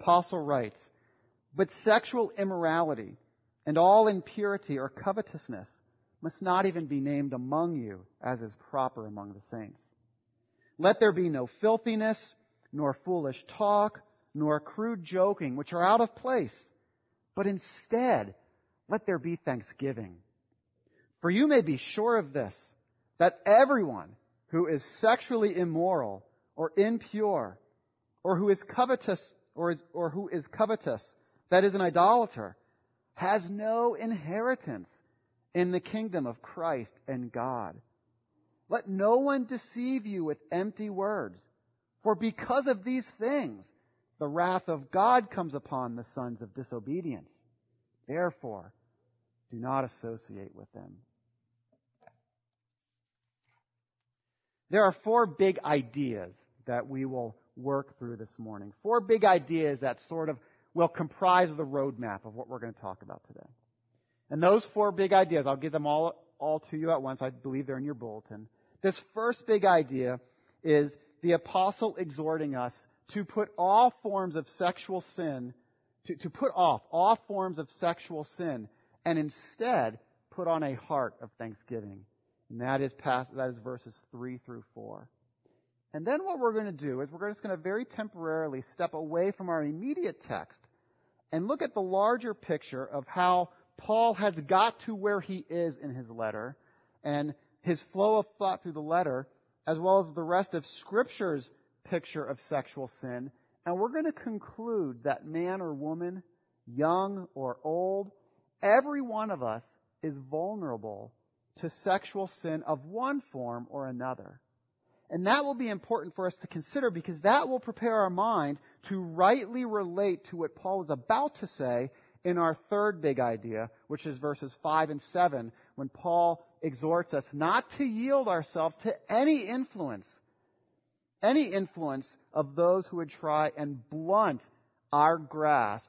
Apostle writes, But sexual immorality and all impurity or covetousness must not even be named among you as is proper among the saints. Let there be no filthiness, nor foolish talk, nor crude joking, which are out of place, but instead let there be thanksgiving. For you may be sure of this, that everyone who is sexually immoral or impure, or who is covetous, or, is, or who is covetous, that is an idolater, has no inheritance in the kingdom of Christ and God. Let no one deceive you with empty words, for because of these things, the wrath of God comes upon the sons of disobedience. Therefore, do not associate with them. There are four big ideas that we will work through this morning. Four big ideas that sort of will comprise the roadmap of what we're going to talk about today. And those four big ideas, I'll give them all, all to you at once. I believe they're in your bulletin. This first big idea is the apostle exhorting us to put all forms of sexual sin, to, to put off all forms of sexual sin, and instead put on a heart of thanksgiving. And that is past, that is verses 3 through 4. And then what we're going to do is we're just going to very temporarily step away from our immediate text and look at the larger picture of how Paul has got to where he is in his letter and his flow of thought through the letter, as well as the rest of Scripture's picture of sexual sin. And we're going to conclude that man or woman, young or old, every one of us is vulnerable to sexual sin of one form or another. And that will be important for us to consider because that will prepare our mind to rightly relate to what Paul is about to say in our third big idea, which is verses 5 and 7, when Paul exhorts us not to yield ourselves to any influence, any influence of those who would try and blunt our grasp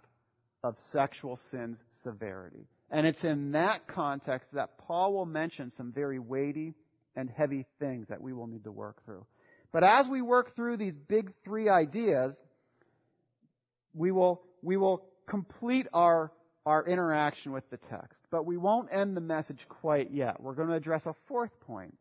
of sexual sin's severity. And it's in that context that Paul will mention some very weighty and heavy things that we will need to work through. But as we work through these big three ideas, we will, we will complete our, our interaction with the text. But we won't end the message quite yet. We're going to address a fourth point,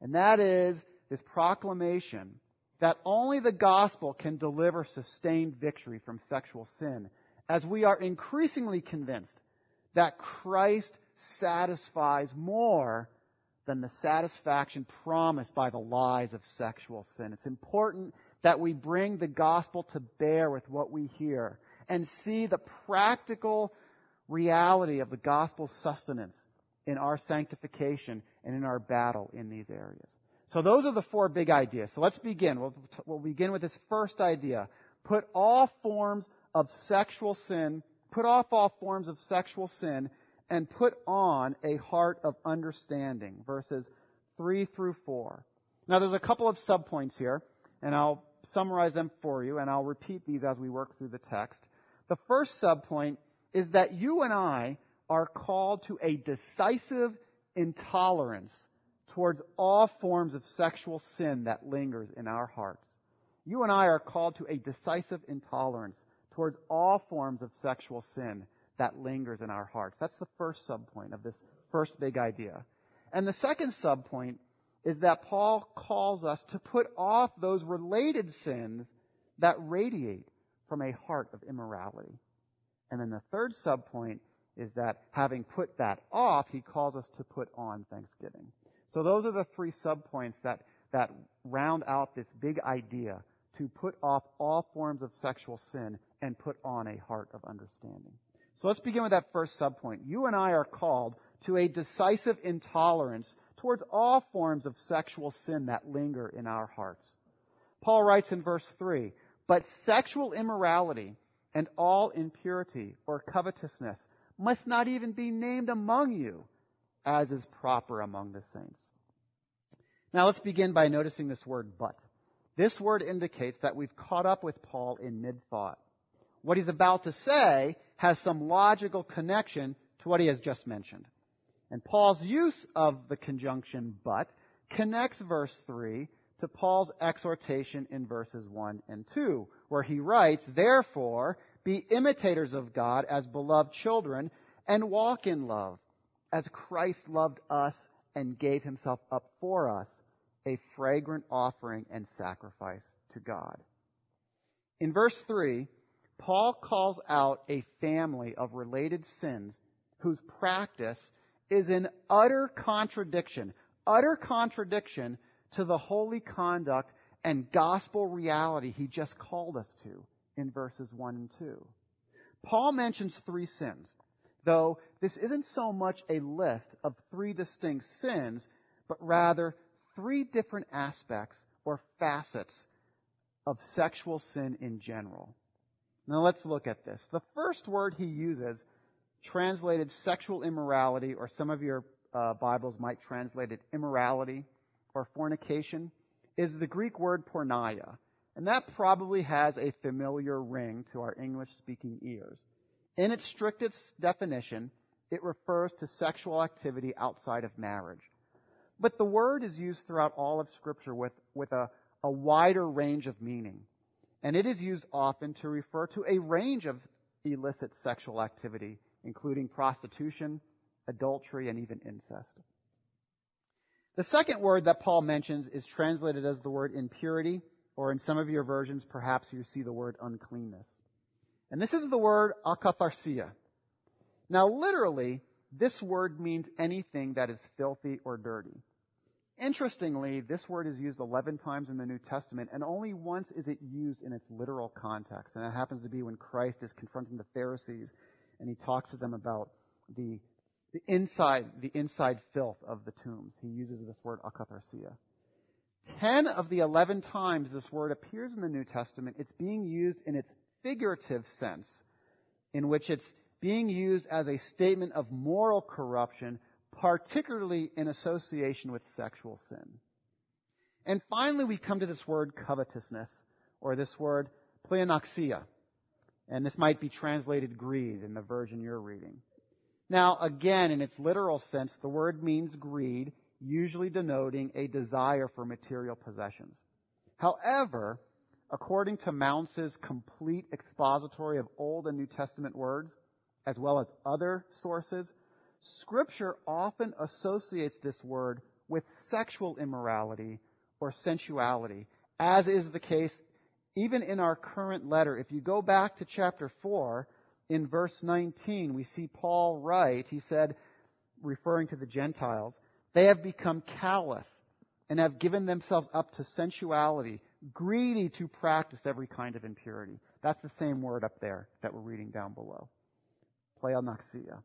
and that is this proclamation that only the gospel can deliver sustained victory from sexual sin, as we are increasingly convinced that Christ satisfies more than the satisfaction promised by the lies of sexual sin. It's important that we bring the gospel to bear with what we hear and see the practical reality of the gospel sustenance in our sanctification and in our battle in these areas. So those are the four big ideas. So let's begin. We'll, we'll begin with this first idea. Put all forms of sexual sin, put off all forms of sexual sin and put on a heart of understanding. Verses 3 through 4. Now there's a couple of subpoints here, and I'll summarize them for you, and I'll repeat these as we work through the text. The first subpoint is that you and I are called to a decisive intolerance towards all forms of sexual sin that lingers in our hearts. You and I are called to a decisive intolerance towards all forms of sexual sin that lingers in our hearts. That's the first subpoint of this first big idea. And the second subpoint is that Paul calls us to put off those related sins that radiate from a heart of immorality. And then the third subpoint is that having put that off, he calls us to put on thanksgiving. So those are the three subpoints that, that round out this big idea to put off all forms of sexual sin and put on a heart of understanding. So let's begin with that first subpoint. You and I are called to a decisive intolerance towards all forms of sexual sin that linger in our hearts. Paul writes in verse 3, but sexual immorality and all impurity or covetousness must not even be named among you, as is proper among the saints. Now let's begin by noticing this word but. This word indicates that we've caught up with Paul in mid-thought. What he's about to say has some logical connection to what he has just mentioned. And Paul's use of the conjunction but connects verse 3 to Paul's exhortation in verses 1 and 2, where he writes, Therefore, be imitators of God as beloved children and walk in love as Christ loved us and gave himself up for us, a fragrant offering and sacrifice to God. In verse 3, Paul calls out a family of related sins whose practice is in utter contradiction, utter contradiction to the holy conduct and gospel reality he just called us to in verses 1 and 2. Paul mentions three sins, though this isn't so much a list of three distinct sins, but rather three different aspects or facets of sexual sin in general. Now let's look at this. The first word he uses, translated sexual immorality, or some of your uh, Bibles might translate it immorality or fornication, is the Greek word porneia. And that probably has a familiar ring to our English speaking ears. In its strictest definition, it refers to sexual activity outside of marriage. But the word is used throughout all of Scripture with, with a, a wider range of meaning. And it is used often to refer to a range of illicit sexual activity, including prostitution, adultery, and even incest. The second word that Paul mentions is translated as the word impurity, or in some of your versions, perhaps you see the word uncleanness. And this is the word akatharsia. Now, literally, this word means anything that is filthy or dirty. Interestingly, this word is used 11 times in the New Testament, and only once is it used in its literal context. And that happens to be when Christ is confronting the Pharisees and he talks to them about the, the inside, the inside filth of the tombs. He uses this word akatharsia. Ten of the eleven times this word appears in the New Testament, it's being used in its figurative sense, in which it's being used as a statement of moral corruption, particularly in association with sexual sin. And finally, we come to this word covetousness, or this word pleonexia. And this might be translated greed in the version you're reading. Now, again, in its literal sense, the word means greed, usually denoting a desire for material possessions. However, according to Mounce's complete expository of Old and New Testament words, as well as other sources, Scripture often associates this word with sexual immorality or sensuality, as is the case even in our current letter. If you go back to chapter 4, in verse 19, we see Paul write, he said, referring to the Gentiles, they have become callous and have given themselves up to sensuality, greedy to practice every kind of impurity. That's the same word up there that we're reading down below. Pleonexia.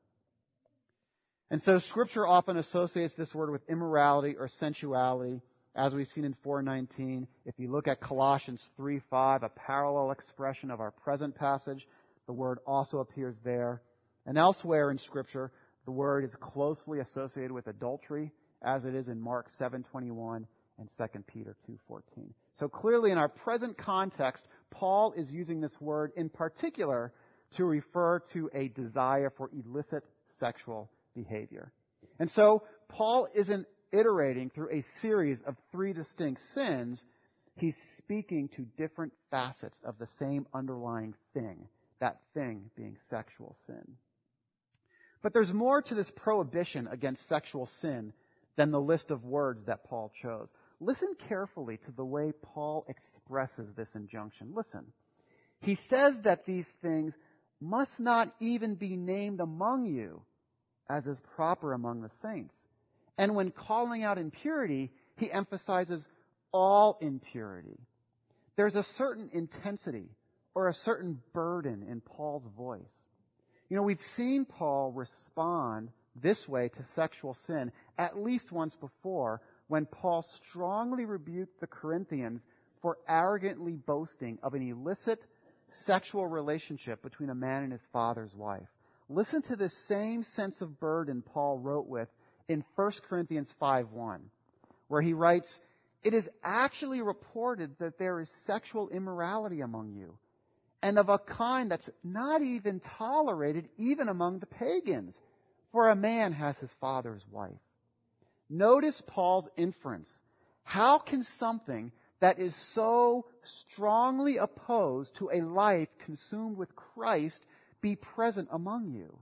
And so scripture often associates this word with immorality or sensuality, as we've seen in 419. If you look at Colossians 3:5, a parallel expression of our present passage, the word also appears there. And elsewhere in scripture, the word is closely associated with adultery, as it is in Mark 7:21 and 2 Peter 2:14. So clearly in our present context, Paul is using this word in particular to refer to a desire for illicit sexual behavior. And so Paul isn't iterating through a series of three distinct sins. He's speaking to different facets of the same underlying thing, that thing being sexual sin. But there's more to this prohibition against sexual sin than the list of words that Paul chose. Listen carefully to the way Paul expresses this injunction. Listen. He says that these things must not even be named among you, as is proper among the saints. And when calling out impurity, he emphasizes all impurity. There's a certain intensity or a certain burden in Paul's voice. You know, we've seen Paul respond this way to sexual sin at least once before when Paul strongly rebuked the Corinthians for arrogantly boasting of an illicit sexual relationship between a man and his father's wife. Listen to the same sense of burden Paul wrote with in 1 Corinthians 5:1, where he writes, "It is actually reported that there is sexual immorality among you, and of a kind that's not even tolerated even among the pagans, for a man has his father's wife." Notice Paul's inference. How can something that is so strongly opposed to a life consumed with Christ be present among you.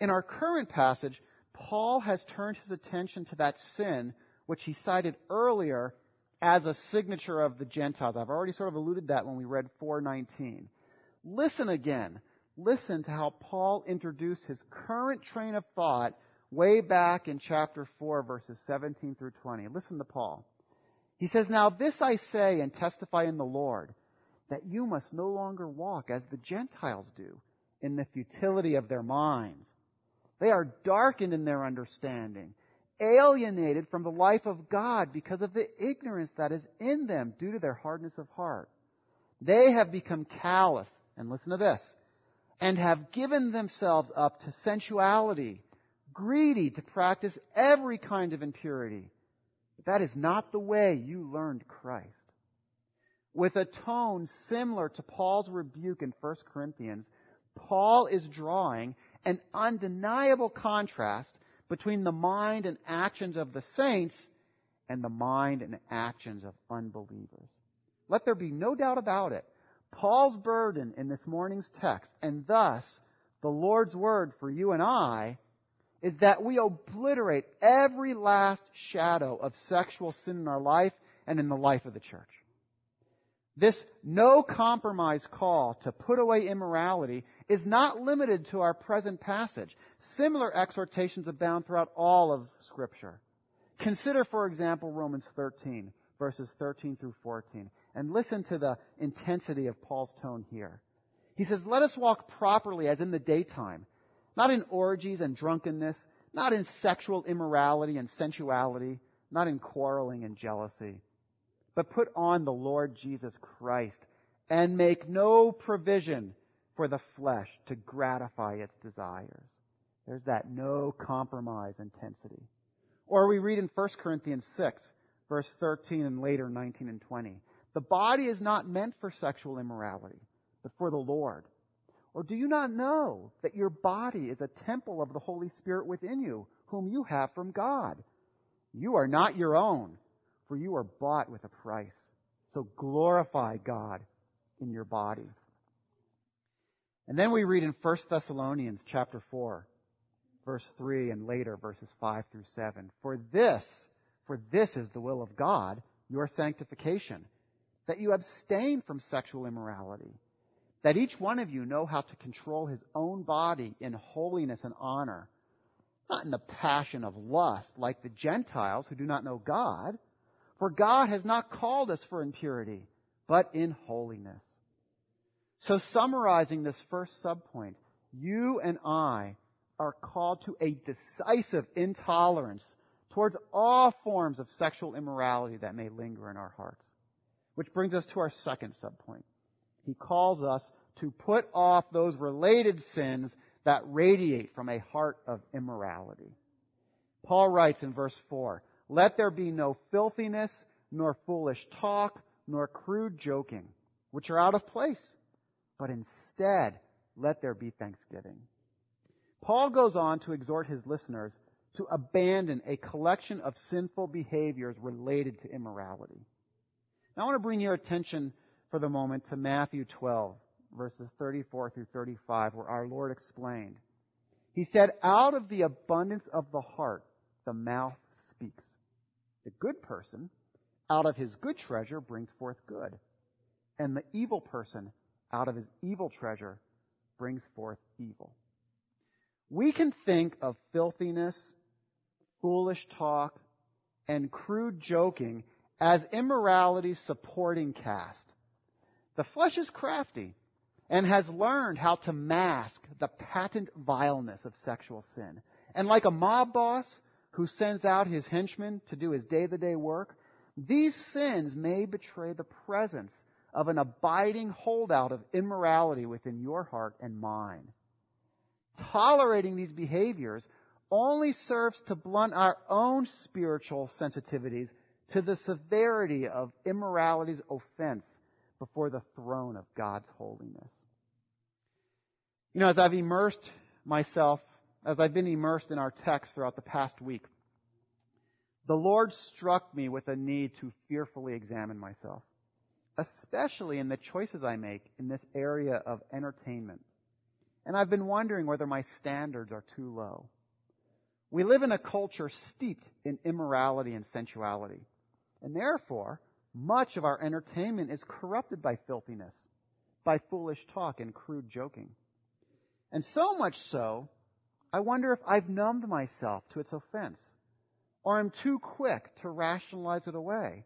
In our current passage, Paul has turned his attention to that sin which he cited earlier as a signature of the Gentiles. I've already sort of alluded that when we read 419. Listen again. Listen to how Paul introduced his current train of thought way back in chapter 4 verses 17 through 20. Listen to Paul. He says, Now this I say and testify in the Lord, that you must no longer walk as the Gentiles do, in the futility of their minds. They are darkened in their understanding, alienated from the life of God because of the ignorance that is in them due to their hardness of heart. They have become callous, and listen to this, and have given themselves up to sensuality, greedy to practice every kind of impurity. But that is not the way you learned Christ. With a tone similar to Paul's rebuke in 1 Corinthians, Paul is drawing an undeniable contrast between the mind and actions of the saints and the mind and actions of unbelievers. Let there be no doubt about it. Paul's burden in this morning's text, and thus the Lord's word for you and I, is that we obliterate every last shadow of sexual sin in our life and in the life of the church. This no compromise call to put away immorality is not limited to our present passage. Similar exhortations abound throughout all of Scripture. Consider, for example, Romans 13, verses 13 through 14, and listen to the intensity of Paul's tone here. He says, Let us walk properly as in the daytime, not in orgies and drunkenness, not in sexual immorality and sensuality, not in quarreling and jealousy but put on the Lord Jesus Christ and make no provision for the flesh to gratify its desires. There's that no compromise intensity. Or we read in 1 Corinthians 6, verse 13 and later 19 and 20. The body is not meant for sexual immorality, but for the Lord. Or do you not know that your body is a temple of the Holy Spirit within you, whom you have from God? You are not your own for you are bought with a price. So glorify God in your body. And then we read in 1 Thessalonians chapter 4, verse 3 and later verses 5 through 7. For this, for this is the will of God, your sanctification, that you abstain from sexual immorality, that each one of you know how to control his own body in holiness and honor, not in the passion of lust like the Gentiles who do not know God, for God has not called us for impurity, but in holiness. So summarizing this first subpoint, you and I are called to a decisive intolerance towards all forms of sexual immorality that may linger in our hearts. Which brings us to our second subpoint. He calls us to put off those related sins that radiate from a heart of immorality. Paul writes in verse 4, let there be no filthiness, nor foolish talk, nor crude joking, which are out of place, but instead let there be thanksgiving. Paul goes on to exhort his listeners to abandon a collection of sinful behaviors related to immorality. Now I want to bring your attention for the moment to Matthew 12, verses 34 through 35, where our Lord explained. He said, Out of the abundance of the heart, the mouth speaks. The good person, out of his good treasure, brings forth good. And the evil person, out of his evil treasure, brings forth evil. We can think of filthiness, foolish talk, and crude joking as immorality's supporting cast. The flesh is crafty and has learned how to mask the patent vileness of sexual sin. And like a mob boss, who sends out his henchmen to do his day to day work, these sins may betray the presence of an abiding holdout of immorality within your heart and mind. Tolerating these behaviors only serves to blunt our own spiritual sensitivities to the severity of immorality's offense before the throne of God's holiness. You know, as I've immersed myself as I've been immersed in our text throughout the past week, the Lord struck me with a need to fearfully examine myself, especially in the choices I make in this area of entertainment. And I've been wondering whether my standards are too low. We live in a culture steeped in immorality and sensuality. And therefore, much of our entertainment is corrupted by filthiness, by foolish talk and crude joking. And so much so, I wonder if I've numbed myself to its offense, or am too quick to rationalize it away,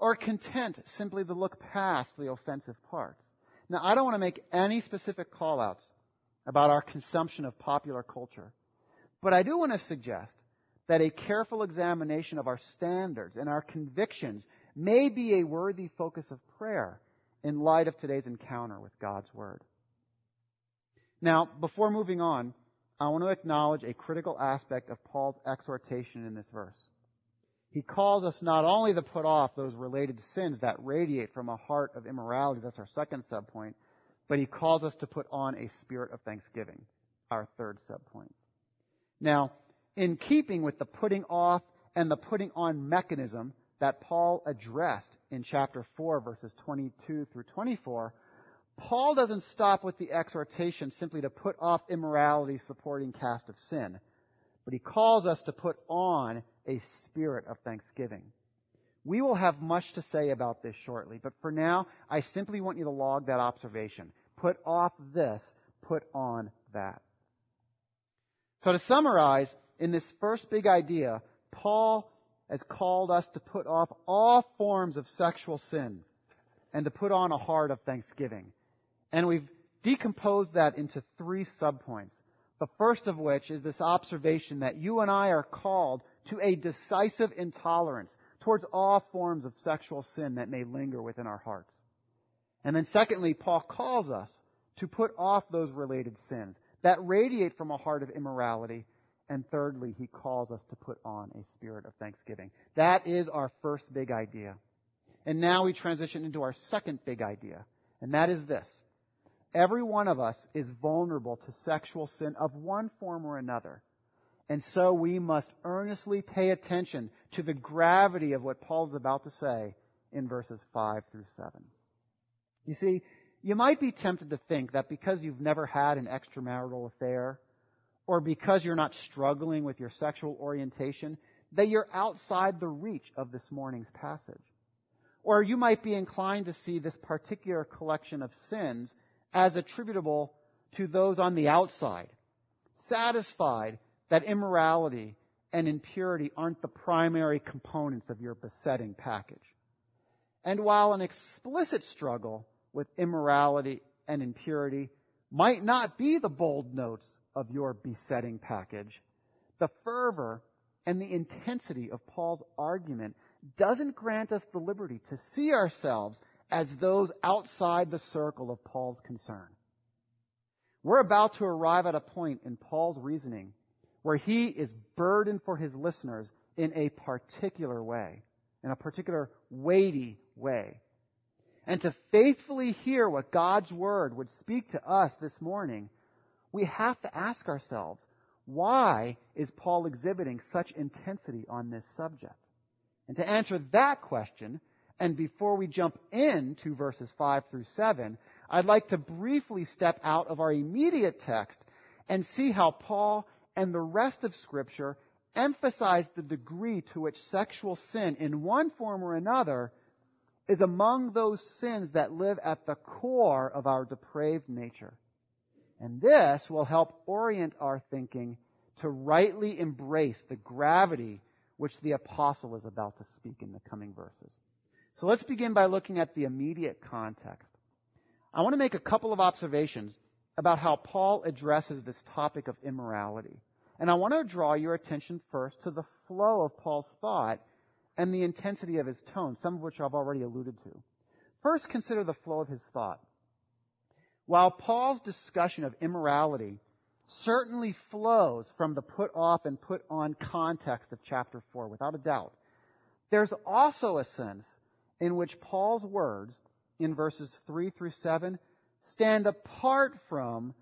or content simply to look past the offensive parts. Now, I don't want to make any specific callouts about our consumption of popular culture. But I do want to suggest that a careful examination of our standards and our convictions may be a worthy focus of prayer in light of today's encounter with God's Word. Now, before moving on, I want to acknowledge a critical aspect of Paul's exhortation in this verse. He calls us not only to put off those related sins that radiate from a heart of immorality, that's our second subpoint, but he calls us to put on a spirit of thanksgiving, our third subpoint. Now, in keeping with the putting off and the putting on mechanism that Paul addressed in chapter 4, verses 22 through 24, Paul doesn't stop with the exhortation simply to put off immorality supporting cast of sin, but he calls us to put on a spirit of thanksgiving. We will have much to say about this shortly, but for now, I simply want you to log that observation. Put off this, put on that. So to summarize, in this first big idea, Paul has called us to put off all forms of sexual sin and to put on a heart of thanksgiving. And we've decomposed that into three subpoints. The first of which is this observation that you and I are called to a decisive intolerance towards all forms of sexual sin that may linger within our hearts. And then secondly, Paul calls us to put off those related sins that radiate from a heart of immorality. And thirdly, he calls us to put on a spirit of thanksgiving. That is our first big idea. And now we transition into our second big idea. And that is this. Every one of us is vulnerable to sexual sin of one form or another. And so we must earnestly pay attention to the gravity of what Paul is about to say in verses 5 through 7. You see, you might be tempted to think that because you've never had an extramarital affair, or because you're not struggling with your sexual orientation, that you're outside the reach of this morning's passage. Or you might be inclined to see this particular collection of sins as attributable to those on the outside, satisfied that immorality and impurity aren't the primary components of your besetting package. And while an explicit struggle with immorality and impurity might not be the bold notes of your besetting package, the fervor and the intensity of Paul's argument doesn't grant us the liberty to see ourselves as those outside the circle of Paul's concern. We're about to arrive at a point in Paul's reasoning where he is burdened for his listeners in a particular way, in a particular weighty way. And to faithfully hear what God's Word would speak to us this morning, we have to ask ourselves, why is Paul exhibiting such intensity on this subject? And to answer that question, and before we jump into verses 5 through 7, I'd like to briefly step out of our immediate text and see how Paul and the rest of Scripture emphasize the degree to which sexual sin, in one form or another, is among those sins that live at the core of our depraved nature. And this will help orient our thinking to rightly embrace the gravity which the apostle is about to speak in the coming verses. So let's begin by looking at the immediate context. I want to make a couple of observations about how Paul addresses this topic of immorality. And I want to draw your attention first to the flow of Paul's thought and the intensity of his tone, some of which I've already alluded to. First, consider the flow of his thought. While Paul's discussion of immorality certainly flows from the put off and put on context of chapter 4, without a doubt, there's also a sense in which Paul's words in verses 3 through 7 stand apart from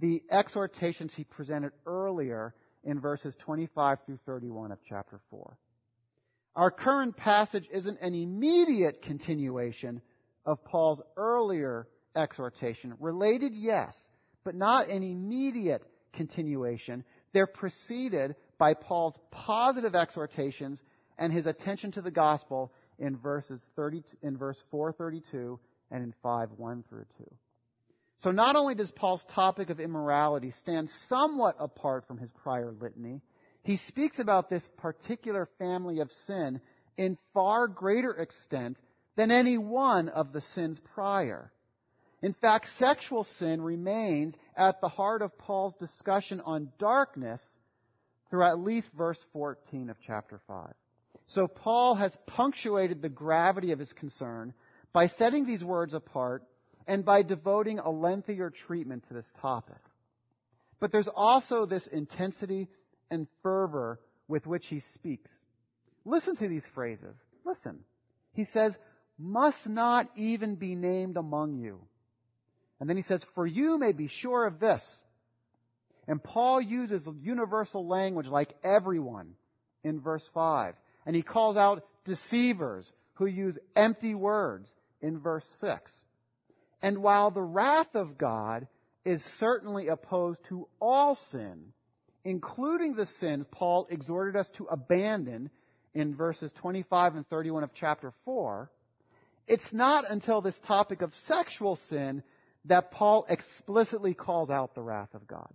the exhortations he presented earlier in verses 25 through 31 of chapter 4. Our current passage isn't an immediate continuation of Paul's earlier exhortation. Related, yes, but not an immediate continuation. They're preceded by Paul's positive exhortations and his attention to the gospel in verses 30, in verse 432 and in 5, 1 through 2. So not only does Paul's topic of immorality stand somewhat apart from his prior litany, he speaks about this particular family of sin in far greater extent than any one of the sins prior. In fact, sexual sin remains at the heart of Paul's discussion on darkness through at least verse 14 of chapter 5. So Paul has punctuated the gravity of his concern by setting these words apart and by devoting a lengthier treatment to this topic. But there's also this intensity and fervor with which he speaks. Listen to these phrases. Listen. He says, must not even be named among you. And then he says, for you may be sure of this. And Paul uses universal language like everyone in verse 5. And he calls out deceivers who use empty words in verse 6. And while the wrath of God is certainly opposed to all sin, including the sins Paul exhorted us to abandon in verses 25 and 31 of chapter 4, it's not until this topic of sexual sin that Paul explicitly calls out the wrath of God.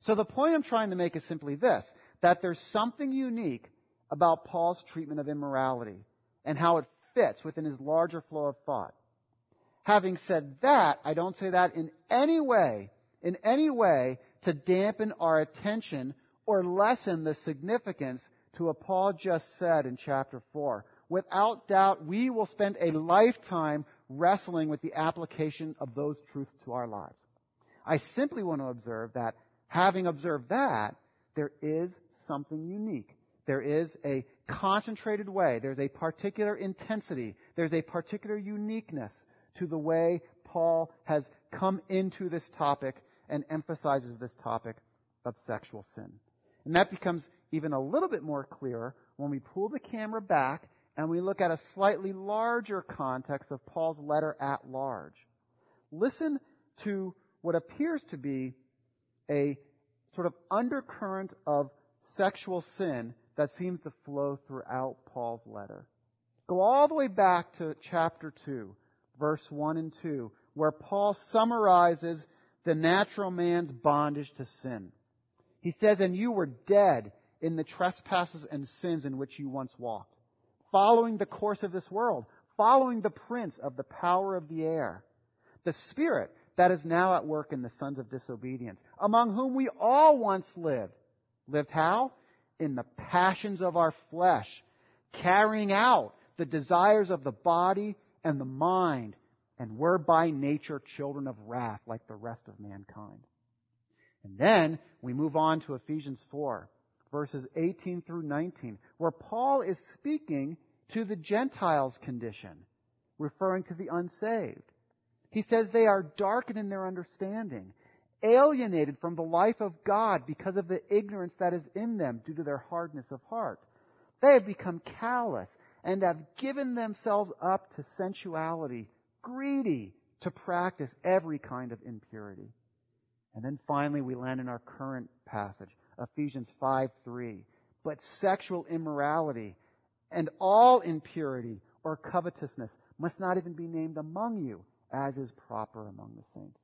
So the point I'm trying to make is simply this, that there's something unique about Paul's treatment of immorality and how it fits within his larger flow of thought. Having said that, I don't say that in any way, in any way to dampen our attention or lessen the significance to what Paul just said in chapter 4. Without doubt, we will spend a lifetime wrestling with the application of those truths to our lives. I simply want to observe that, having observed that, there is something unique. There is a concentrated way. There's a particular intensity. There's a particular uniqueness to the way Paul has come into this topic and emphasizes this topic of sexual sin. And that becomes even a little bit more clear when we pull the camera back and we look at a slightly larger context of Paul's letter at large. Listen to what appears to be a sort of undercurrent of sexual sin that seems to flow throughout Paul's letter. Go all the way back to chapter 2, verse 1 and 2, where Paul summarizes the natural man's bondage to sin. He says, And you were dead in the trespasses and sins in which you once walked, following the course of this world, following the prince of the power of the air, the spirit that is now at work in the sons of disobedience, among whom we all once lived. Lived how? In the passions of our flesh, carrying out the desires of the body and the mind, and were by nature children of wrath like the rest of mankind. And then we move on to Ephesians 4, verses 18 through 19, where Paul is speaking to the Gentiles' condition, referring to the unsaved. He says they are darkened in their understanding, alienated from the life of God because of the ignorance that is in them due to their hardness of heart. They have become callous and have given themselves up to sensuality, greedy to practice every kind of impurity. And then finally we land in our current passage, Ephesians 5 3. But sexual immorality and all impurity or covetousness must not even be named among you, as is proper among the saints.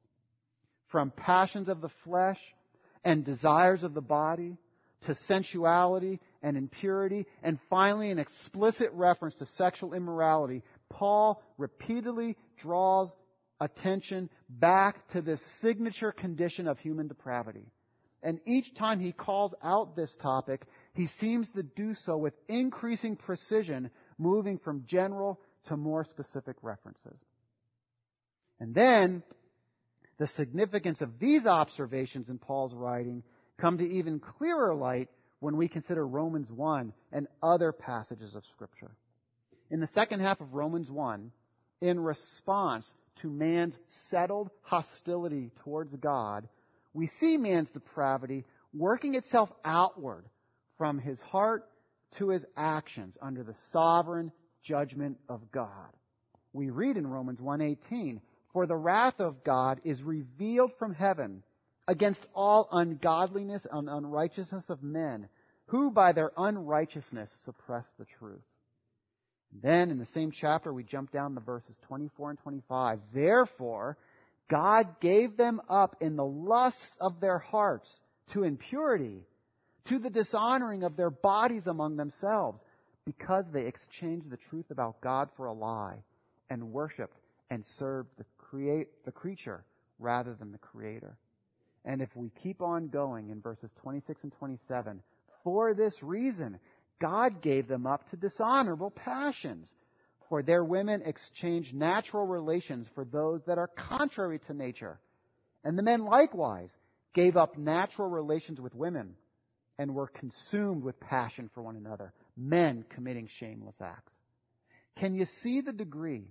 From passions of the flesh and desires of the body to sensuality and impurity, and finally an explicit reference to sexual immorality, Paul repeatedly draws attention back to this signature condition of human depravity. And each time he calls out this topic, he seems to do so with increasing precision, moving from general to more specific references. And then, the significance of these observations in Paul's writing come to even clearer light when we consider Romans 1 and other passages of Scripture. In the second half of Romans 1, in response to man's settled hostility towards God, we see man's depravity working itself outward from his heart to his actions under the sovereign judgment of God. We read in Romans 1:18, "For the wrath of God is revealed from heaven against all ungodliness and unrighteousness of men, who by their unrighteousness suppress the truth." Then in the same chapter we jump down to verses 24 and 25. Therefore, God gave them up in the lusts of their hearts to impurity, to the dishonoring of their bodies among themselves, because they exchanged the truth about God for a lie and worshiped and served the, create, the creature rather than the creator. And if we keep on going in verses 26 and 27, for this reason, God gave them up to dishonorable passions. For their women exchanged natural relations for those that are contrary to nature. And the men likewise gave up natural relations with women and were consumed with passion for one another, men committing shameless acts. Can you see the degree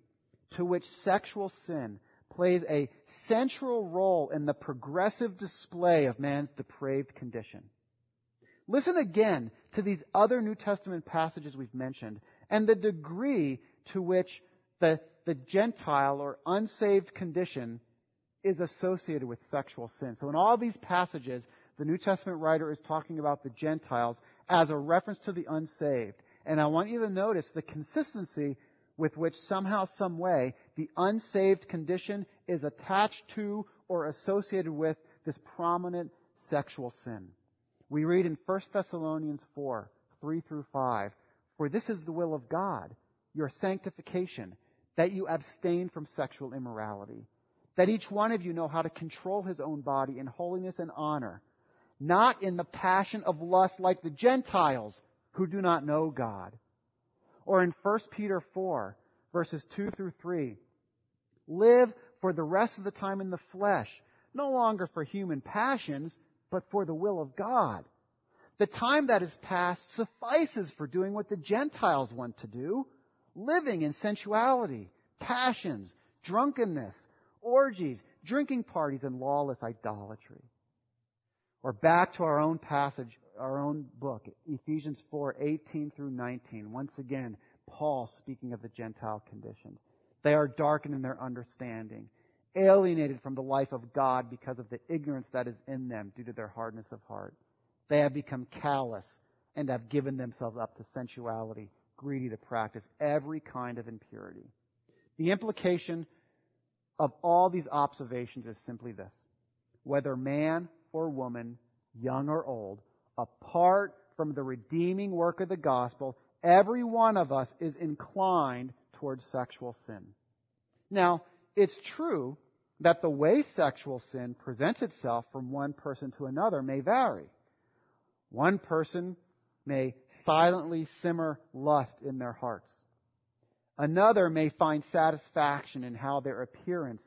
to which sexual sin plays a central role in the progressive display of man's depraved condition? Listen again to these other New Testament passages we've mentioned and the degree to which the, the Gentile or unsaved condition is associated with sexual sin. So in all these passages, the New Testament writer is talking about the Gentiles as a reference to the unsaved. And I want you to notice the consistency with which somehow, some way, the unsaved condition is attached to or associated with this prominent sexual sin. We read in 1 Thessalonians 4, 3 through 5, For this is the will of God, your sanctification, that you abstain from sexual immorality, that each one of you know how to control his own body in holiness and honor, not in the passion of lust like the Gentiles who do not know God. Or in 1 Peter 4, verses 2 through 3, live for the rest of the time in the flesh, no longer for human passions, but for the will of God. The time that is past suffices for doing what the Gentiles want to do, living in sensuality, passions, drunkenness, orgies, drinking parties, and lawless idolatry. Or back to our own passage, our own book, Ephesians 4, 18 through 19. Once again, Paul speaking of the Gentile condition. They are darkened in their understanding alienated from the life of God because of the ignorance that is in them due to their hardness of heart. They have become callous and have given themselves up to sensuality, greedy to practice every kind of impurity. The implication of all these observations is simply this. Whether man or woman, young or old, apart from the redeeming work of the gospel, every one of us is inclined towards sexual sin. Now, it's true that the way sexual sin presents itself from one person to another may vary. One person may silently simmer lust in their hearts. Another may find satisfaction in how their appearance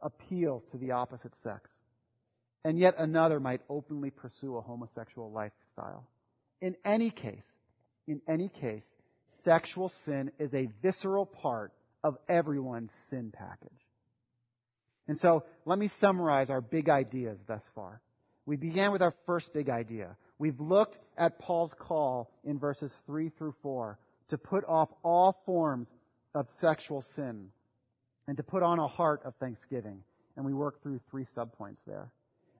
appeals to the opposite sex. And yet another might openly pursue a homosexual lifestyle. In any case, in any case, sexual sin is a visceral part of everyone's sin package. And so let me summarize our big ideas thus far. We began with our first big idea. We've looked at Paul's call in verses 3 through 4 to put off all forms of sexual sin and to put on a heart of thanksgiving. And we worked through three subpoints there.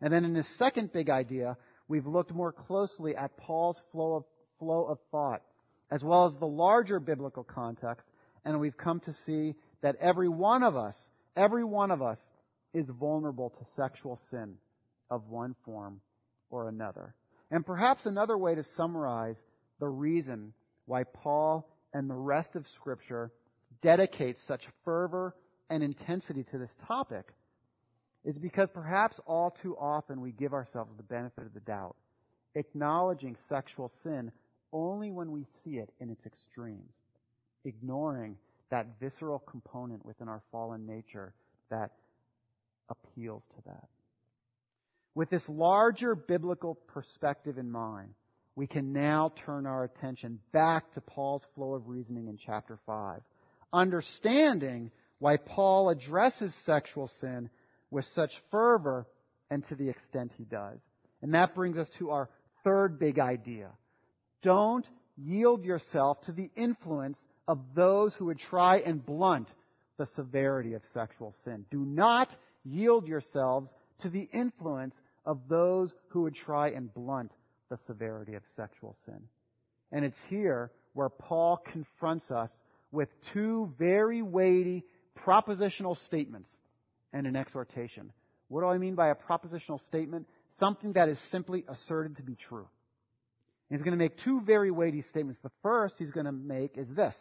And then in this second big idea, we've looked more closely at Paul's flow of, flow of thought, as well as the larger biblical context, and we've come to see that every one of us, every one of us is vulnerable to sexual sin of one form or another. And perhaps another way to summarize the reason why Paul and the rest of Scripture dedicate such fervor and intensity to this topic is because perhaps all too often we give ourselves the benefit of the doubt, acknowledging sexual sin only when we see it in its extremes, ignoring that visceral component within our fallen nature that appeals to that. With this larger biblical perspective in mind, we can now turn our attention back to Paul's flow of reasoning in chapter 5, understanding why Paul addresses sexual sin with such fervor and to the extent he does. And that brings us to our third big idea. Don't yield yourself to the influence of those who would try and blunt the severity of sexual sin. Do not yield yourselves to the influence of those who would try and blunt the severity of sexual sin. And it's here where Paul confronts us with two very weighty propositional statements and an exhortation. What do I mean by a propositional statement? Something that is simply asserted to be true. He's going to make two very weighty statements. The first he's going to make is this.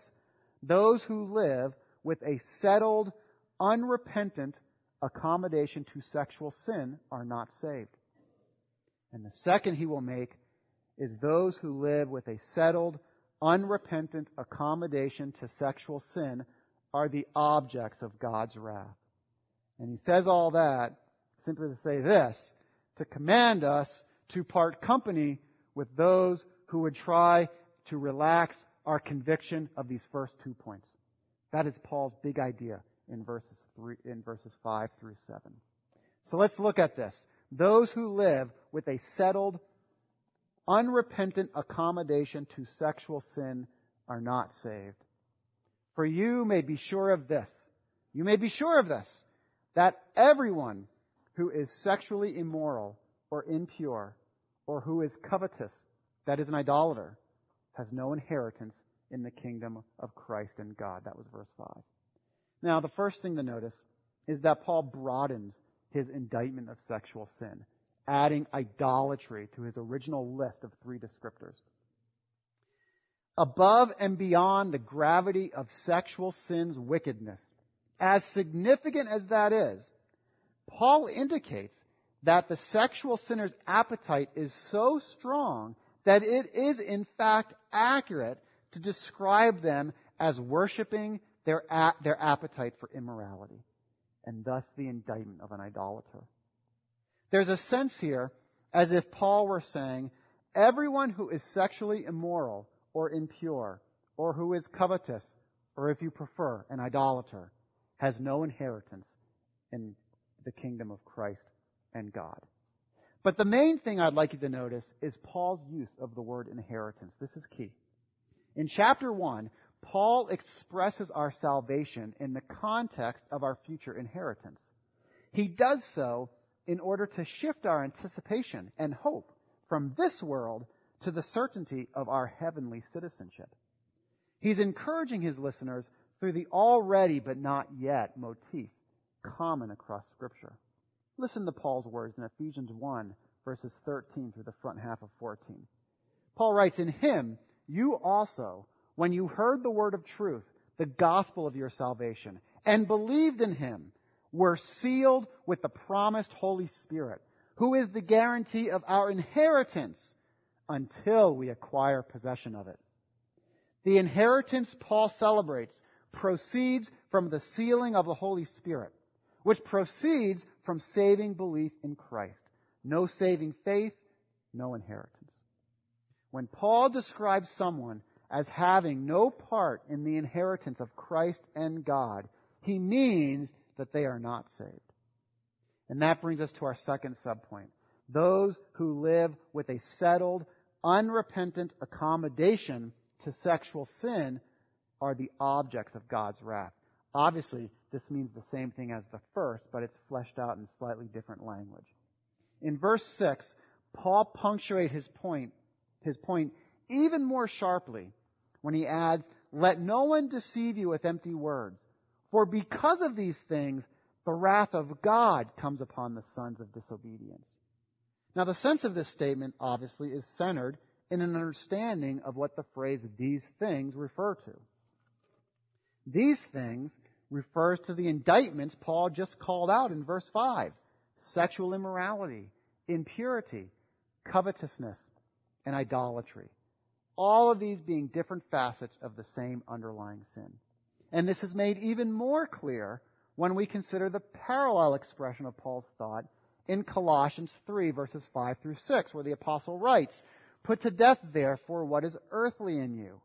Those who live with a settled, unrepentant accommodation to sexual sin are not saved. And the second he will make is those who live with a settled, unrepentant accommodation to sexual sin are the objects of God's wrath. And he says all that simply to say this, to command us to part company with those who would try to relax our conviction of these first two points. That is Paul's big idea in verses three, in verses five through seven. So let's look at this. Those who live with a settled, unrepentant accommodation to sexual sin are not saved. For you may be sure of this. You may be sure of this, that everyone who is sexually immoral or impure or who is covetous, that is an idolater, has no inheritance in the kingdom of Christ and God. That was verse 5. Now, the first thing to notice is that Paul broadens his indictment of sexual sin adding idolatry to his original list of three descriptors. Above and beyond the gravity of sexual sin's wickedness, as significant as that is, Paul indicates that the sexual sinner's appetite is so strong that it is in fact accurate to describe them as worshiping their, their appetite for immorality, and thus the indictment of an idolater. There's a sense here as if Paul were saying, everyone who is sexually immoral or impure, or who is covetous, or if you prefer, an idolater, has no inheritance in the kingdom of Christ and God. But the main thing I'd like you to notice is Paul's use of the word inheritance. This is key. In chapter 1, Paul expresses our salvation in the context of our future inheritance. He does so in order to shift our anticipation and hope from this world to the certainty of our heavenly citizenship. He's encouraging his listeners through the already but not yet motif common across Scripture. Listen to Paul's words in Ephesians 1, verses 13 through the front half of 14. Paul writes, In him you also, when you heard the word of truth, the gospel of your salvation, and believed in him, were sealed with the promised Holy Spirit, who is the guarantee of our inheritance until we acquire possession of it. The inheritance Paul celebrates proceeds from the sealing of the Holy Spirit, which proceeds from saving belief in Christ. No saving faith, no inheritance. When Paul describes someone as having no part in the inheritance of Christ and God, he means that they are not saved. And that brings us to our second subpoint. Those who live with a settled, unrepentant accommodation to sexual sin are the objects of God's wrath. Obviously, this means the same thing as the first, but it's fleshed out in slightly different language. In verse 6, Paul punctuates his point, his point even more sharply when he adds, Let no one deceive you with empty words. For because of these things, the wrath of God comes upon the sons of disobedience. Now, the sense of this statement, obviously, is centered in an understanding of what the phrase these things refer to. These things refers to the indictments Paul just called out in verse 5 sexual immorality, impurity, covetousness, and idolatry. All of these being different facets of the same underlying sin. And this is made even more clear when we consider the parallel expression of Paul's thought in Colossians 3 verses 5 through 6, where the apostle writes, Put to death therefore what is earthly in you,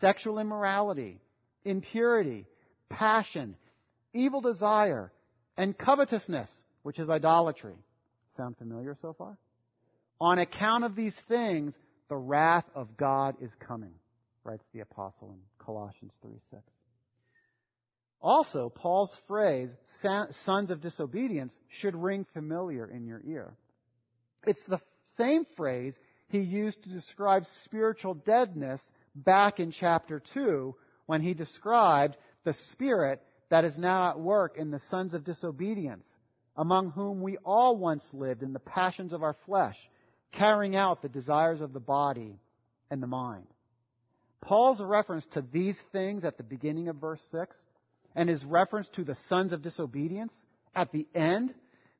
sexual immorality, impurity, passion, evil desire, and covetousness, which is idolatry. Sound familiar so far? On account of these things, the wrath of God is coming. writes the apostle in Colossians 3 6. Also, Paul's phrase, sons of disobedience, should ring familiar in your ear. It's the same phrase he used to describe spiritual deadness back in chapter 2 when he described the spirit that is now at work in the sons of disobedience, among whom we all once lived in the passions of our flesh, carrying out the desires of the body and the mind. Paul's reference to these things at the beginning of verse 6 and his reference to the sons of disobedience at the end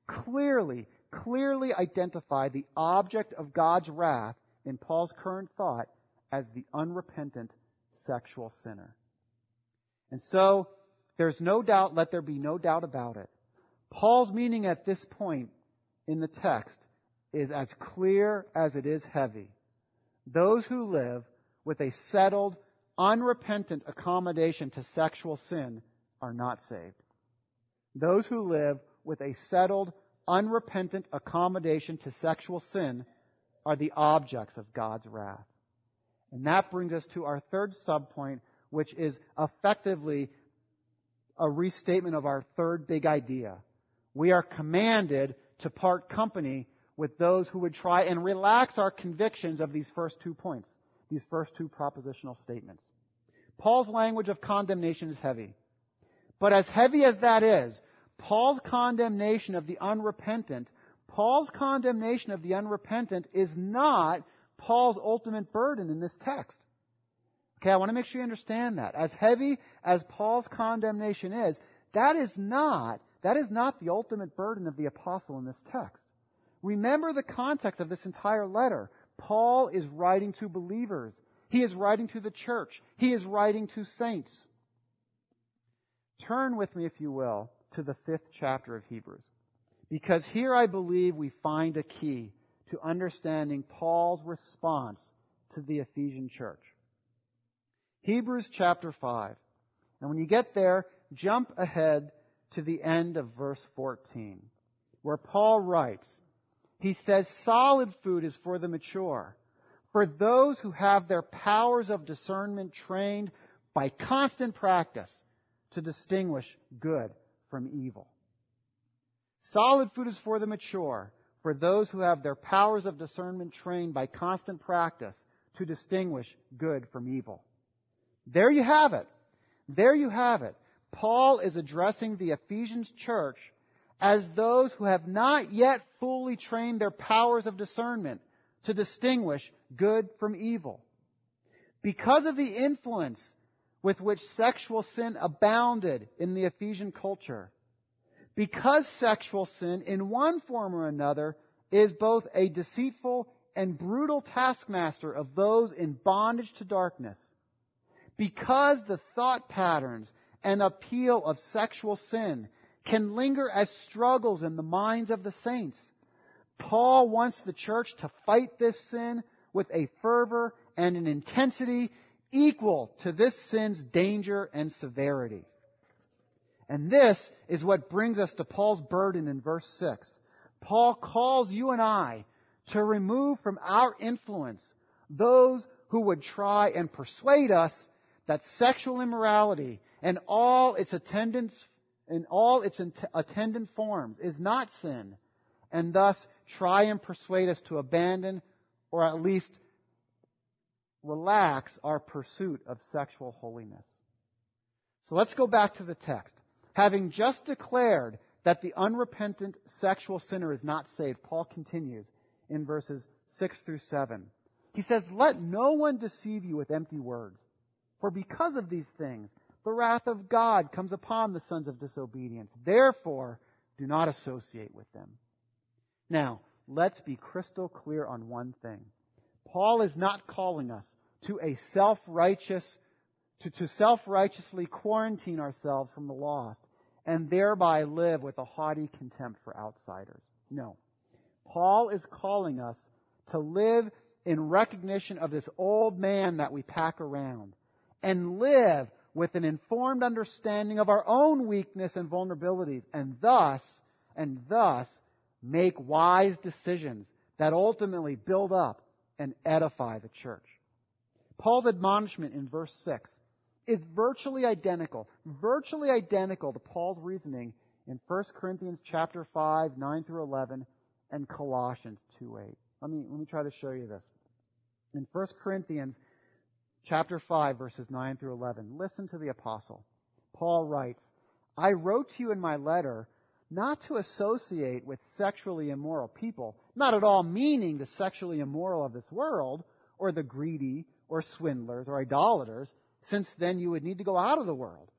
clearly, clearly identify the object of God's wrath in Paul's current thought as the unrepentant sexual sinner. And so, there's no doubt, let there be no doubt about it. Paul's meaning at this point in the text is as clear as it is heavy. Those who live with a settled, unrepentant accommodation to sexual sin are not saved. Those who live with a settled, unrepentant accommodation to sexual sin are the objects of God's wrath. And that brings us to our third subpoint, which is effectively a restatement of our third big idea. We are commanded to part company with those who would try and relax our convictions of these first two points, these first two propositional statements. Paul's language of condemnation is heavy. But as heavy as that is, Paul's condemnation of the unrepentant, Paul's condemnation of the unrepentant is not Paul's ultimate burden in this text. Okay, I want to make sure you understand that. As heavy as Paul's condemnation is, that is not, that is not the ultimate burden of the apostle in this text. Remember the context of this entire letter. Paul is writing to believers. He is writing to the church. He is writing to saints. Turn with me, if you will, to the fifth chapter of Hebrews. Because here I believe we find a key to understanding Paul's response to the Ephesian church. Hebrews chapter 5. And when you get there, jump ahead to the end of verse 14, where Paul writes, he says solid food is for the mature, for those who have their powers of discernment trained by constant practice to distinguish good from evil. Solid food is for the mature, for those who have their powers of discernment trained by constant practice to distinguish good from evil. There you have it. There you have it. Paul is addressing the Ephesians church as those who have not yet fully trained their powers of discernment to distinguish good from evil. Because of the influence with which sexual sin abounded in the Ephesian culture, because sexual sin, in one form or another, is both a deceitful and brutal taskmaster of those in bondage to darkness, because the thought patterns and appeal of sexual sin can linger as struggles in the minds of the saints, Paul wants the church to fight this sin with a fervor and an intensity equal to this sin's danger and severity. And this is what brings us to Paul's burden in verse 6. Paul calls you and I to remove from our influence those who would try and persuade us that sexual immorality and all its attendants in all its attendant forms is not sin, and thus try and persuade us to abandon or at least relax our pursuit of sexual holiness. So let's go back to the text having just declared that the unrepentant sexual sinner is not saved, Paul continues in verses 6 through 7. He says, Let no one deceive you with empty words. For because of these things, the wrath of God comes upon the sons of disobedience. Therefore, do not associate with them. Now, let's be crystal clear on one thing. Paul is not calling us to a self-righteous, to, to self-righteously quarantine ourselves from the lost and thereby live with a haughty contempt for outsiders. No. Paul is calling us to live in recognition of this old man that we pack around and live with an informed understanding of our own weakness and vulnerabilities and thus and thus make wise decisions that ultimately build up and edify the church. Paul's admonishment in verse 6 is virtually identical, virtually identical to Paul's reasoning in 1 Corinthians chapter 5, 9 through 11, and Colossians 2, 8. Let me, let me try to show you this. In 1 Corinthians chapter 5, verses 9 through 11, listen to the apostle. Paul writes, I wrote to you in my letter not to associate with sexually immoral people, not at all meaning the sexually immoral of this world, or the greedy, or swindlers, or idolaters, since then you would need to go out of the world.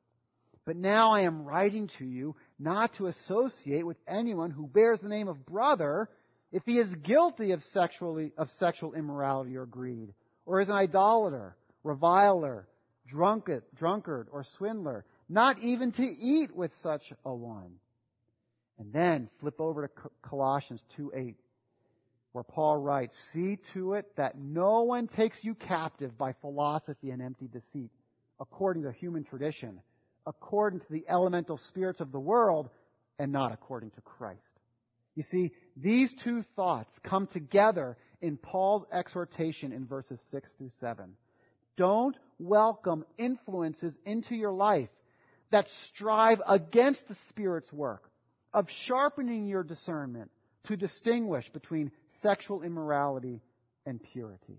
But now I am writing to you not to associate with anyone who bears the name of brother if he is guilty of sexually of sexual immorality or greed, or is an idolater, reviler, drunkard, drunkard, or swindler, not even to eat with such a one. And then flip over to Colossians 2:8, where Paul writes, "See to it that no one takes you captive by philosophy and empty deceit, according to human tradition, according to the elemental spirits of the world, and not according to Christ." You see, these two thoughts come together in Paul's exhortation in verses 6 through 7. Don't welcome influences into your life that strive against the Spirit's work of sharpening your discernment to distinguish between sexual immorality and purity.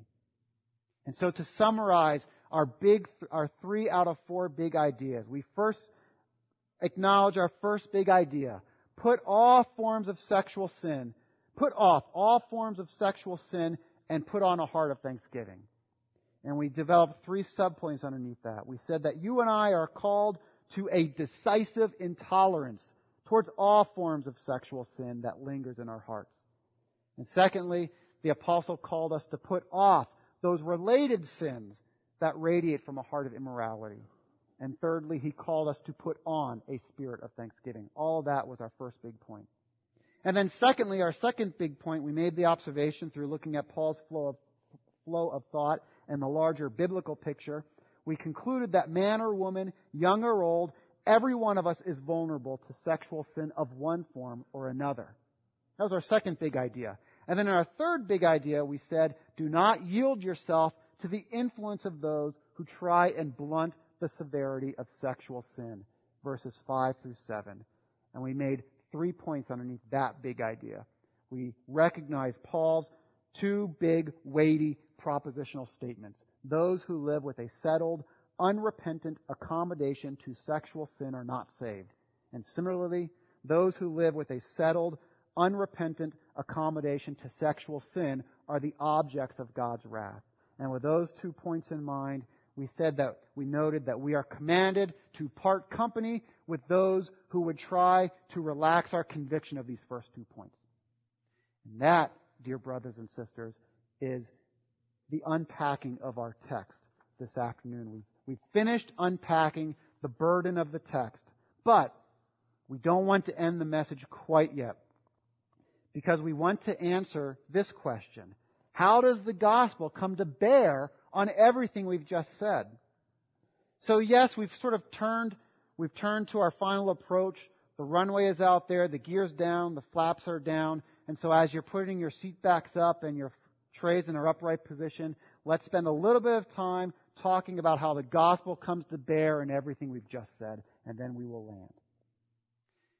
And so to summarize our big, our three out of four big ideas, we first acknowledge our first big idea. Put all forms of sexual sin, put off all forms of sexual sin and put on a heart of thanksgiving. And we developed three subpoints underneath that. We said that you and I are called to a decisive intolerance towards all forms of sexual sin that lingers in our hearts. And secondly, the apostle called us to put off those related sins that radiate from a heart of immorality. And thirdly, he called us to put on a spirit of thanksgiving. All of that was our first big point. And then secondly, our second big point, we made the observation through looking at Paul's flow of, flow of thought and the larger biblical picture. We concluded that man or woman, young or old, every one of us is vulnerable to sexual sin of one form or another. That was our second big idea. And then in our third big idea, we said, do not yield yourself to the influence of those who try and blunt the severity of sexual sin. Verses 5 through 7. And we made three points underneath that big idea. We recognize Paul's two big, weighty propositional statements. Those who live with a settled, unrepentant accommodation to sexual sin are not saved. And similarly, those who live with a settled, unrepentant accommodation to sexual sin are the objects of God's wrath. And with those two points in mind, we said that we noted that we are commanded to part company with those who would try to relax our conviction of these first two points. And that, dear brothers and sisters, is the unpacking of our text this afternoon. We we finished unpacking the burden of the text. But we don't want to end the message quite yet. Because we want to answer this question. How does the gospel come to bear on everything we've just said? So yes, we've sort of turned, we've turned to our final approach. The runway is out there, the gear's down, the flaps are down, and so as you're putting your seat backs up and your trays in an upright position, let's spend a little bit of time talking about how the gospel comes to bear in everything we've just said, and then we will land.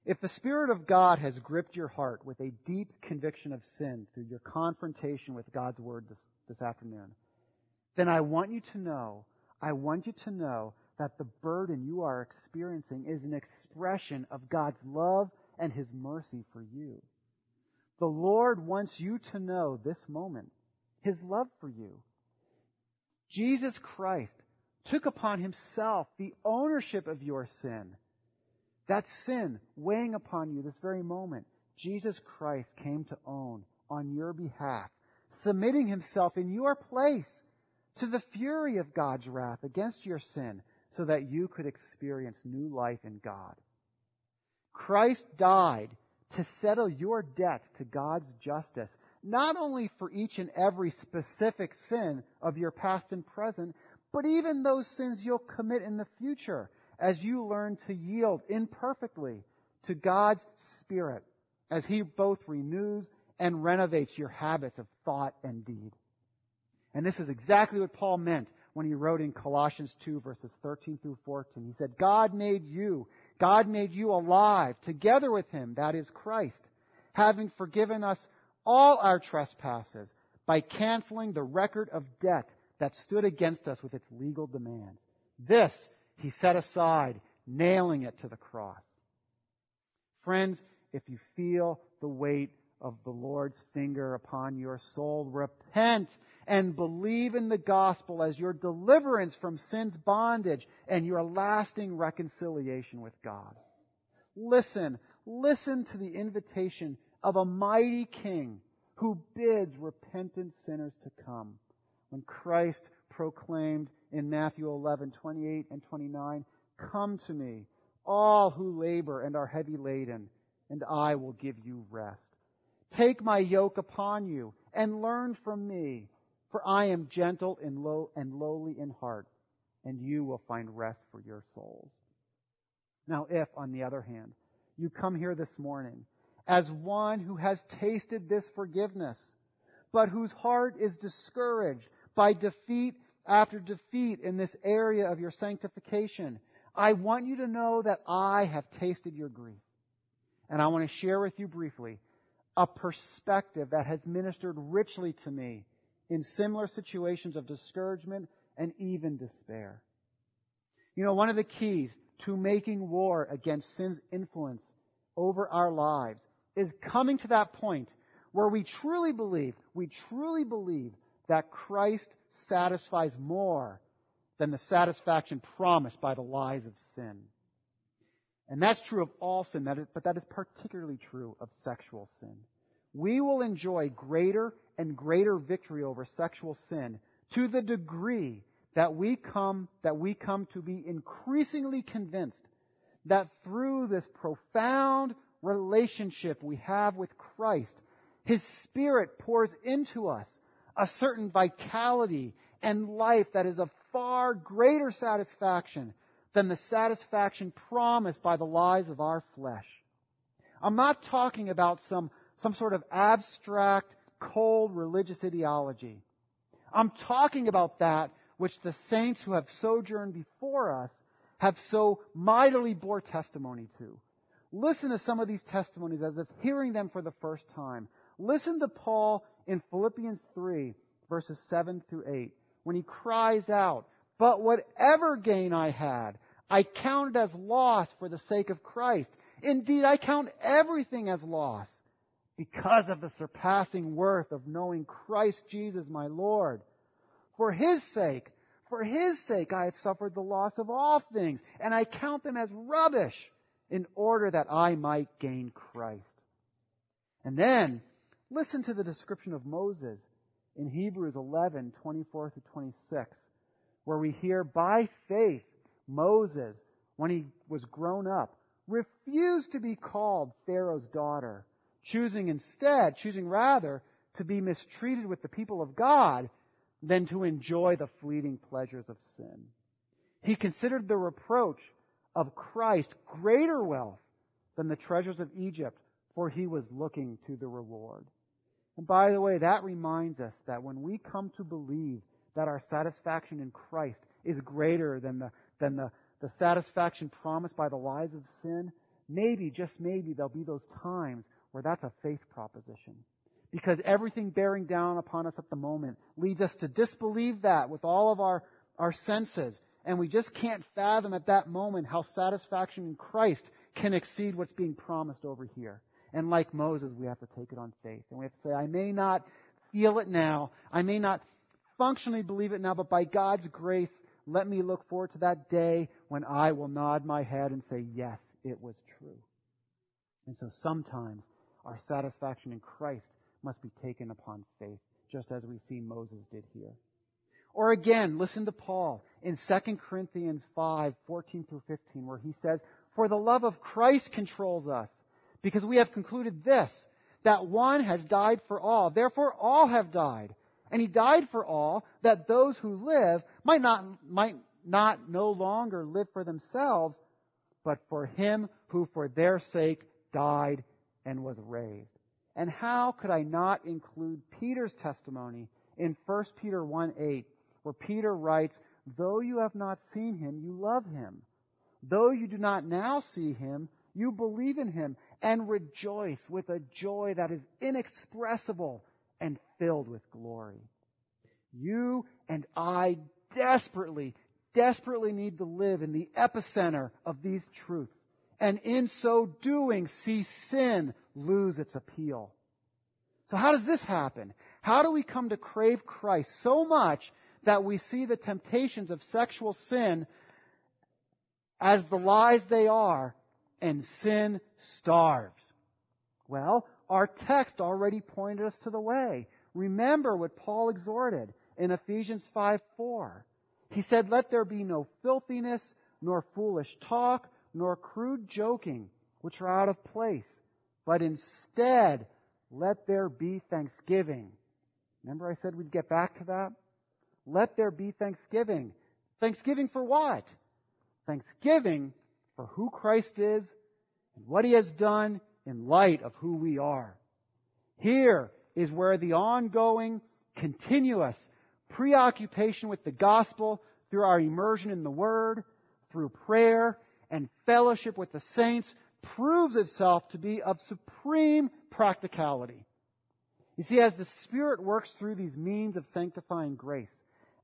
If the Spirit of God has gripped your heart with a deep conviction of sin through your confrontation with God's Word this, this afternoon, then I want you to know, I want you to know that the burden you are experiencing is an expression of God's love and His mercy for you. The Lord wants you to know this moment His love for you. Jesus Christ took upon himself the ownership of your sin. That sin weighing upon you this very moment, Jesus Christ came to own on your behalf, submitting himself in your place to the fury of God's wrath against your sin so that you could experience new life in God. Christ died to settle your debt to God's justice not only for each and every specific sin of your past and present, but even those sins you'll commit in the future as you learn to yield imperfectly to God's Spirit as He both renews and renovates your habits of thought and deed. And this is exactly what Paul meant when he wrote in Colossians 2 verses 13 through 14. He said, God made you, God made you alive together with him, that is Christ, having forgiven us all our trespasses by canceling the record of debt that stood against us with its legal demands. This he set aside, nailing it to the cross. Friends, if you feel the weight of the Lord's finger upon your soul, repent and believe in the gospel as your deliverance from sin's bondage and your lasting reconciliation with God. Listen, listen to the invitation of a mighty king who bids repentant sinners to come. When Christ proclaimed in Matthew 11, 28 and 29, Come to me, all who labor and are heavy laden, and I will give you rest. Take my yoke upon you and learn from me, for I am gentle and, low and lowly in heart, and you will find rest for your souls. Now, if, on the other hand, you come here this morning as one who has tasted this forgiveness, but whose heart is discouraged by defeat after defeat in this area of your sanctification, I want you to know that I have tasted your grief. And I want to share with you briefly a perspective that has ministered richly to me in similar situations of discouragement and even despair. You know, one of the keys to making war against sin's influence over our lives is coming to that point where we truly believe, we truly believe that Christ satisfies more than the satisfaction promised by the lies of sin. And that's true of all sin, but that is particularly true of sexual sin. We will enjoy greater and greater victory over sexual sin to the degree that we come, that we come to be increasingly convinced that through this profound relationship we have with Christ, His Spirit pours into us a certain vitality and life that is of far greater satisfaction than the satisfaction promised by the lies of our flesh. I'm not talking about some, some sort of abstract, cold religious ideology. I'm talking about that which the saints who have sojourned before us have so mightily bore testimony to. Listen to some of these testimonies as if hearing them for the first time. Listen to Paul in Philippians 3, verses 7 through 8, when he cries out, But whatever gain I had, I counted as loss for the sake of Christ. Indeed, I count everything as loss because of the surpassing worth of knowing Christ Jesus my Lord. For his sake, for his sake I have suffered the loss of all things, and I count them as rubbish in order that I might gain Christ. And then, listen to the description of Moses in Hebrews 11, 24 through 26, where we hear, by faith, Moses, when he was grown up, refused to be called Pharaoh's daughter, choosing instead, choosing rather, to be mistreated with the people of God than to enjoy the fleeting pleasures of sin. He considered the reproach of Christ greater wealth than the treasures of Egypt, for he was looking to the reward. And by the way, that reminds us that when we come to believe that our satisfaction in Christ is greater than the, than the, the satisfaction promised by the lies of sin, maybe, just maybe, there'll be those times where that's a faith proposition. Because everything bearing down upon us at the moment leads us to disbelieve that with all of our, our senses and we just can't fathom at that moment how satisfaction in Christ can exceed what's being promised over here. And like Moses, we have to take it on faith. And we have to say, I may not feel it now. I may not functionally believe it now, but by God's grace, let me look forward to that day when I will nod my head and say, yes, it was true. And so sometimes our satisfaction in Christ must be taken upon faith, just as we see Moses did here. Or again, listen to Paul in 2 Corinthians 5, 14 through 15, where he says, For the love of Christ controls us, because we have concluded this, that one has died for all, therefore all have died. And he died for all, that those who live might not, might not no longer live for themselves, but for him who for their sake died and was raised. And how could I not include Peter's testimony in 1 Peter 1 8, where Peter writes, Though you have not seen him, you love him. Though you do not now see him, you believe in him and rejoice with a joy that is inexpressible and filled with glory. You and I desperately, desperately need to live in the epicenter of these truths. And in so doing, see sin lose its appeal. So how does this happen? How do we come to crave Christ so much that we see the temptations of sexual sin as the lies they are and sin starves? Well, our text already pointed us to the way. Remember what Paul exhorted in Ephesians 5 4. He said, Let there be no filthiness, nor foolish talk, nor crude joking, which are out of place, but instead let there be thanksgiving. Remember I said we'd get back to that? Let there be thanksgiving. Thanksgiving for what? Thanksgiving for who Christ is and what he has done in light of who we are. Here is where the ongoing, continuous preoccupation with the gospel through our immersion in the Word, through prayer and fellowship with the saints proves itself to be of supreme practicality. You see, as the Spirit works through these means of sanctifying grace,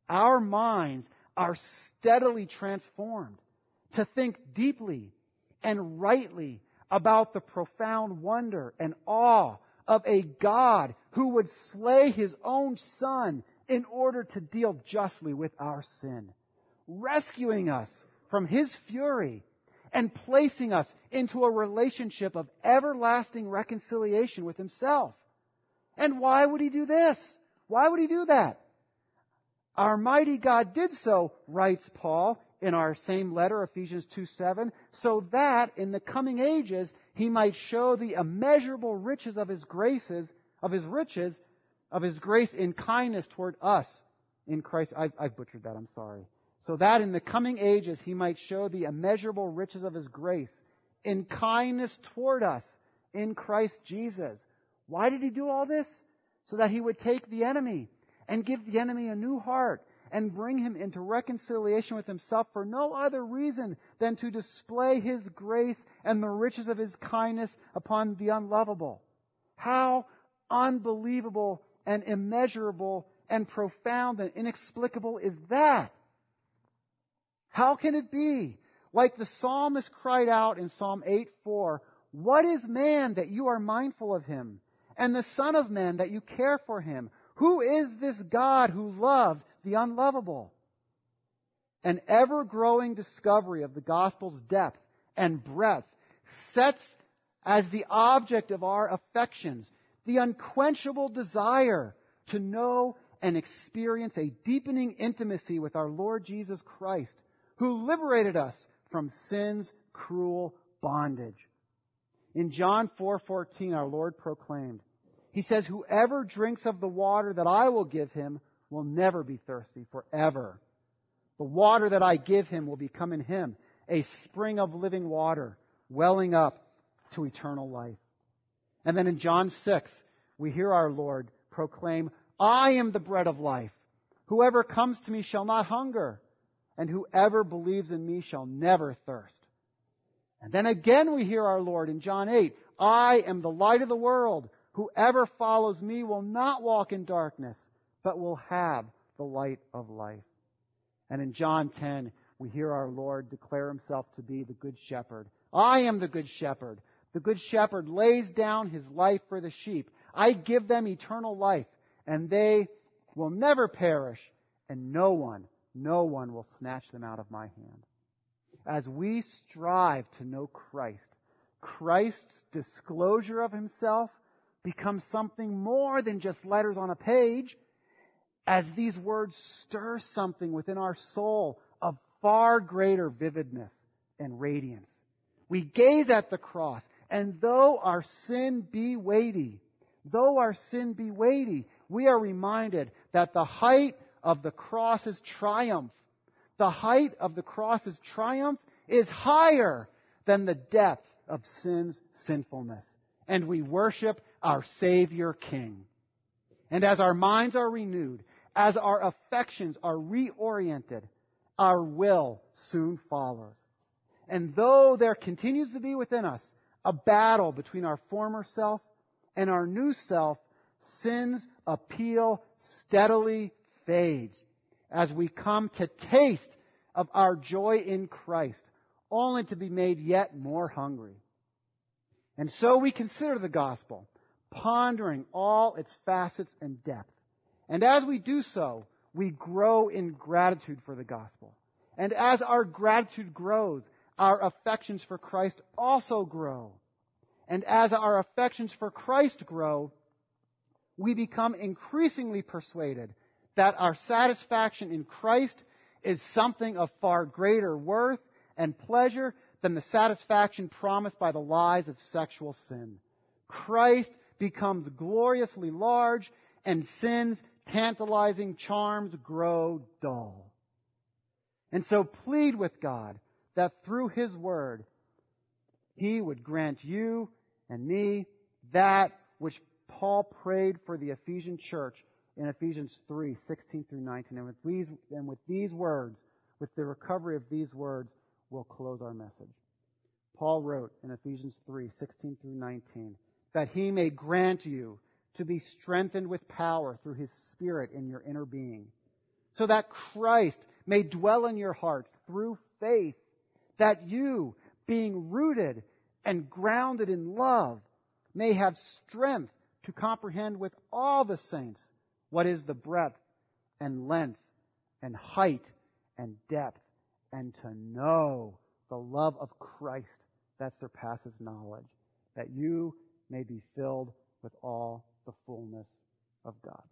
our minds are steadily transformed to think deeply and rightly about the profound wonder and awe of a God who would slay his own son in order to deal justly with our sin, rescuing us from his fury and placing us into a relationship of everlasting reconciliation with himself. And why would he do this? Why would he do that? Our mighty God did so, writes Paul in our same letter, Ephesians 2 7, so that in the coming ages he might show the immeasurable riches of his graces, of his riches, of his grace in kindness toward us in Christ. I've, I've butchered that, I'm sorry. So that in the coming ages he might show the immeasurable riches of his grace in kindness toward us in Christ Jesus. Why did he do all this? So that he would take the enemy and give the enemy a new heart and bring him into reconciliation with himself for no other reason than to display his grace and the riches of his kindness upon the unlovable. How unbelievable and immeasurable and profound and inexplicable is that? How can it be? Like the psalmist cried out in Psalm 8 4, What is man that you are mindful of him? And the Son of Man that you care for him? Who is this God who loved the unlovable? An ever growing discovery of the gospel's depth and breadth sets as the object of our affections the unquenchable desire to know and experience a deepening intimacy with our Lord Jesus Christ, who liberated us from sin's cruel bondage. In John 4:14 our Lord proclaimed, he says, Whoever drinks of the water that I will give him will never be thirsty forever. The water that I give him will become in him a spring of living water, welling up to eternal life. And then in John 6, we hear our Lord proclaim, I am the bread of life. Whoever comes to me shall not hunger, and whoever believes in me shall never thirst. And then again we hear our Lord in John 8, I am the light of the world. Whoever follows me will not walk in darkness, but will have the light of life. And in John 10, we hear our Lord declare himself to be the good shepherd. I am the good shepherd. The good shepherd lays down his life for the sheep. I give them eternal life, and they will never perish, and no one, no one will snatch them out of my hand. As we strive to know Christ, Christ's disclosure of himself becomes something more than just letters on a page as these words stir something within our soul of far greater vividness and radiance. We gaze at the cross, and though our sin be weighty, though our sin be weighty, we are reminded that the height of the cross's triumph, the height of the cross's triumph is higher than the depths of sin's sinfulness. And we worship our Savior King. And as our minds are renewed, as our affections are reoriented, our will soon follows. And though there continues to be within us a battle between our former self and our new self, sin's appeal steadily fades as we come to taste of our joy in Christ, only to be made yet more hungry. And so we consider the gospel, pondering all its facets and depth. And as we do so, we grow in gratitude for the gospel. And as our gratitude grows, our affections for Christ also grow. And as our affections for Christ grow, we become increasingly persuaded that our satisfaction in Christ is something of far greater worth and pleasure than the satisfaction promised by the lies of sexual sin. Christ becomes gloriously large and sin's tantalizing charms grow dull. And so plead with God that through His Word, He would grant you and me that which Paul prayed for the Ephesian church in Ephesians 3, 16 through 19. And with these, and with these words, with the recovery of these words, we'll close our message. Paul wrote in Ephesians 3, 16 through 19, that he may grant you to be strengthened with power through his Spirit in your inner being, so that Christ may dwell in your hearts through faith, that you, being rooted and grounded in love, may have strength to comprehend with all the saints what is the breadth and length and height and depth, and to know the love of Christ that surpasses knowledge, that you may be filled with all the fullness of God.